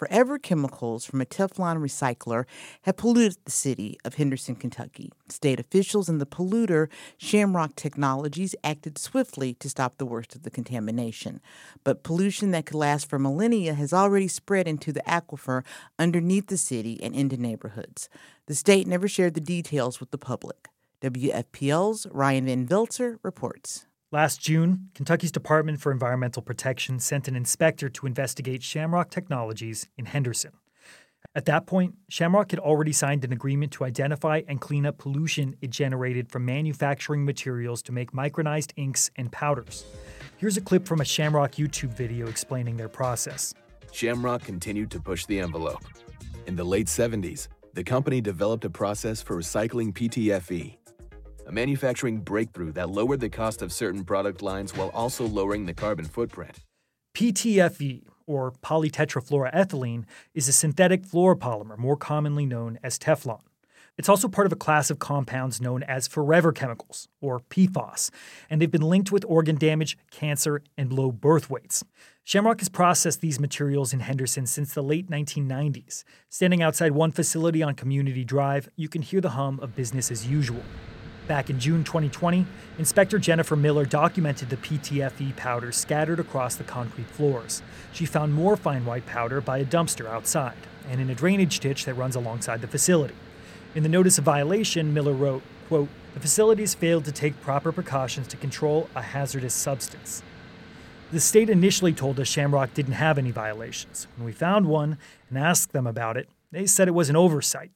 Forever chemicals from a Teflon recycler have polluted the city of Henderson, Kentucky. State officials and the polluter, Shamrock Technologies, acted swiftly to stop the worst of the contamination. But pollution that could last for millennia has already spread into the aquifer underneath the city and into neighborhoods. The state never shared the details with the public. WFPL's Ryan Van Velzer reports. Last June, Kentucky's Department for Environmental Protection sent an inspector to investigate Shamrock Technologies in Henderson. At that point, Shamrock had already signed an agreement to identify and clean up pollution it generated from manufacturing materials to make micronized inks and powders. Here's a clip from a Shamrock YouTube video explaining their process. Shamrock continued to push the envelope. In the late 70s, the company developed a process for recycling PTFE, a manufacturing breakthrough that lowered the cost of certain product lines while also lowering the carbon footprint. PTFE, or polytetrafluoroethylene, is a synthetic fluoropolymer more commonly known as Teflon. It's also part of a class of compounds known as forever chemicals, or PFAS, and they've been linked with organ damage, cancer, and low birth weights. Shamrock has processed these materials in Henderson since the late 1990s. Standing outside one facility on Community Drive, you can hear the hum of business as usual. Back in June 2020, Inspector Jennifer Miller documented the PTFE powder scattered across the concrete floors. She found more fine white powder by a dumpster outside and in a drainage ditch that runs alongside the facility. In the notice of violation, Miller wrote, quote, "The facilities failed to take proper precautions to control a hazardous substance." The state initially told us Shamrock didn't have any violations. When we found one and asked them about it, they said it was an oversight.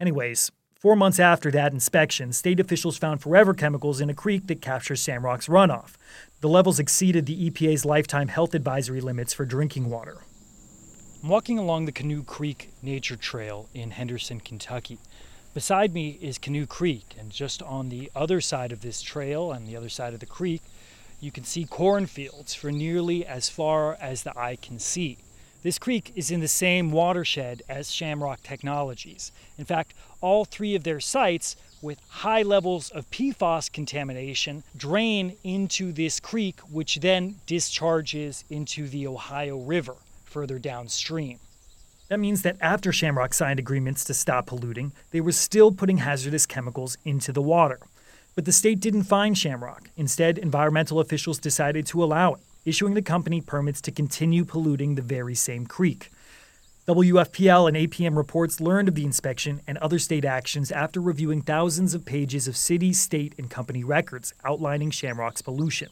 Anyways, Four months after that inspection, state officials found forever chemicals in a creek that captures Shamrock's runoff. The levels exceeded the EPA's lifetime health advisory limits for drinking water. I'm walking along the Canoe Creek Nature Trail in Henderson, Kentucky. Beside me is Canoe Creek, and just on the other side of this trail, and the other side of the creek, you can see cornfields for nearly as far as the eye can see. This creek is in the same watershed as Shamrock Technologies. In fact, all three of their sites with high levels of PFAS contamination drain into this creek, which then discharges into the Ohio River further downstream. That means that after Shamrock signed agreements to stop polluting, they were still putting hazardous chemicals into the water. But the state didn't fine Shamrock. Instead, environmental officials decided to allow it issuing the company permits to continue polluting the very same creek. WFPL and APM reports learned of the inspection and other state actions after reviewing thousands of pages of city, state, and company records outlining Shamrock's pollution.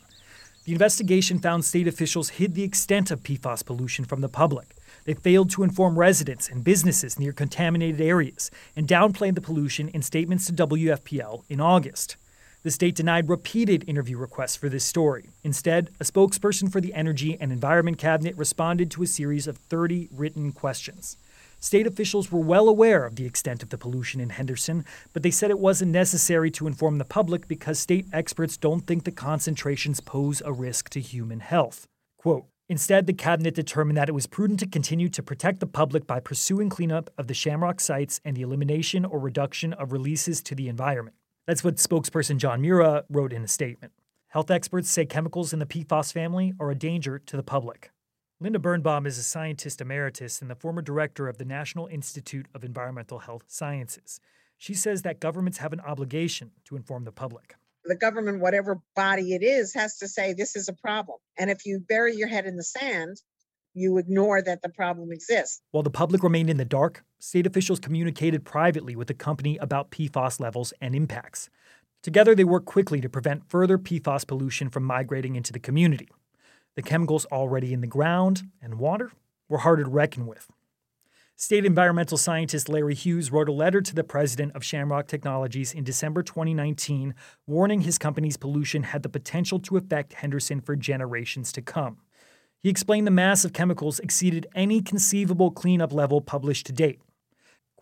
The investigation found state officials hid the extent of PFAS pollution from the public. They failed to inform residents and businesses near contaminated areas and downplayed the pollution in statements to WFPL in August. The state denied repeated interview requests for this story. Instead, a spokesperson for the Energy and Environment Cabinet responded to a series of 30 written questions. State officials were well aware of the extent of the pollution in Henderson, but they said it wasn't necessary to inform the public because state experts don't think the concentrations pose a risk to human health. Quote, Instead, the cabinet determined that it was prudent to continue to protect the public by pursuing cleanup of the Shamrock sites and the elimination or reduction of releases to the environment. That's what spokesperson John Mura uh, wrote in a statement. Health experts say chemicals in the PFAS family are a danger to the public. Linda Birnbaum is a scientist emeritus and the former director of the National Institute of Environmental Health Sciences. She says that governments have an obligation to inform the public. The government, whatever body it is, has to say this is a problem. And if you bury your head in the sand, you ignore that the problem exists. While the public remained in the dark, state officials communicated privately with the company about PFAS levels and impacts. Together, they worked quickly to prevent further PFAS pollution from migrating into the community. The chemicals already in the ground and water were harder to reckon with. State environmental scientist Larry Hughes wrote a letter to the president of Shamrock Technologies in December 2019, warning his company's pollution had the potential to affect Henderson for generations to come. He explained the mass of chemicals exceeded any conceivable cleanup level published to date.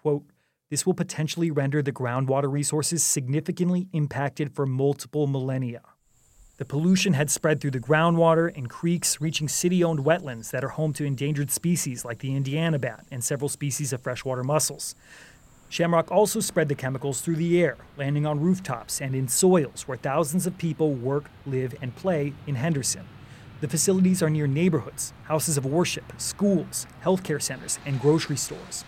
Quote, this will potentially render the groundwater resources significantly impacted for multiple millennia. The pollution had spread through the groundwater and creeks, reaching city owned wetlands that are home to endangered species like the Indiana bat and several species of freshwater mussels. Shamrock also spread the chemicals through the air, landing on rooftops and in soils where thousands of people work, live, and play in Henderson. The facilities are near neighborhoods, houses of worship, schools, healthcare centers, and grocery stores.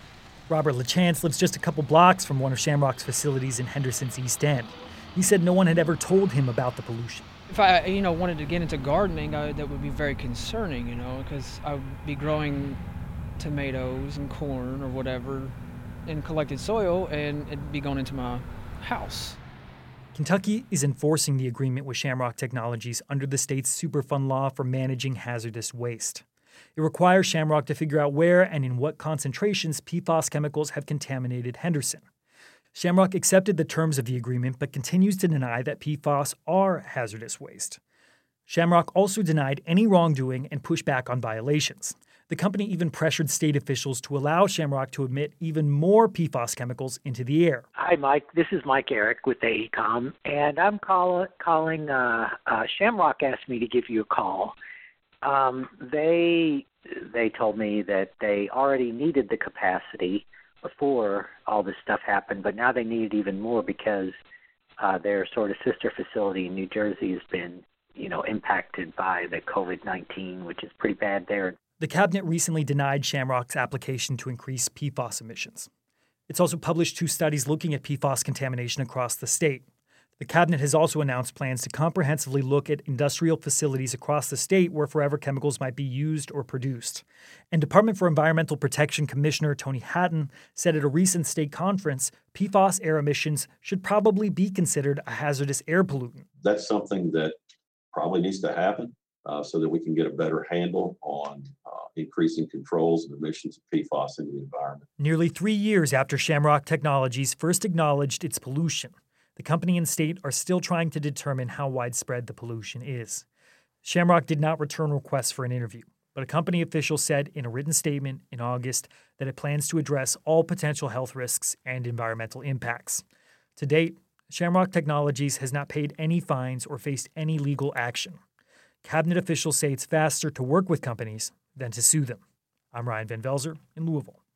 Robert LaChance lives just a couple blocks from one of Shamrock's facilities in Henderson's East End. He said no one had ever told him about the pollution. If I, you know, wanted to get into gardening, I, that would be very concerning, you know, because I would be growing tomatoes and corn or whatever in collected soil, and it'd be going into my house. Kentucky is enforcing the agreement with Shamrock Technologies under the state's Superfund law for managing hazardous waste. It requires Shamrock to figure out where and in what concentrations PFAS chemicals have contaminated Henderson. Shamrock accepted the terms of the agreement but continues to deny that PFAS are hazardous waste. Shamrock also denied any wrongdoing and pushed back on violations. The company even pressured state officials to allow Shamrock to emit even more PFAS chemicals into the air. Hi, Mike. This is Mike Eric with AECOM, and I'm call- calling. Uh, uh, Shamrock asked me to give you a call. Um, they they told me that they already needed the capacity before all this stuff happened, but now they need it even more because uh, their sort of sister facility in New Jersey has been, you know, impacted by the COVID nineteen, which is pretty bad there. The cabinet recently denied Shamrock's application to increase PFAS emissions. It's also published two studies looking at PFAS contamination across the state. The cabinet has also announced plans to comprehensively look at industrial facilities across the state where forever chemicals might be used or produced. And Department for Environmental Protection Commissioner Tony Hatton said at a recent state conference PFAS air emissions should probably be considered a hazardous air pollutant. That's something that probably needs to happen uh, so that we can get a better handle on uh, increasing controls and emissions of PFAS in the environment. Nearly three years after Shamrock Technologies first acknowledged its pollution, the company and state are still trying to determine how widespread the pollution is. Shamrock did not return requests for an interview, but a company official said in a written statement in August that it plans to address all potential health risks and environmental impacts. To date, Shamrock Technologies has not paid any fines or faced any legal action. Cabinet officials say it's faster to work with companies than to sue them. I'm Ryan Van Velzer in Louisville.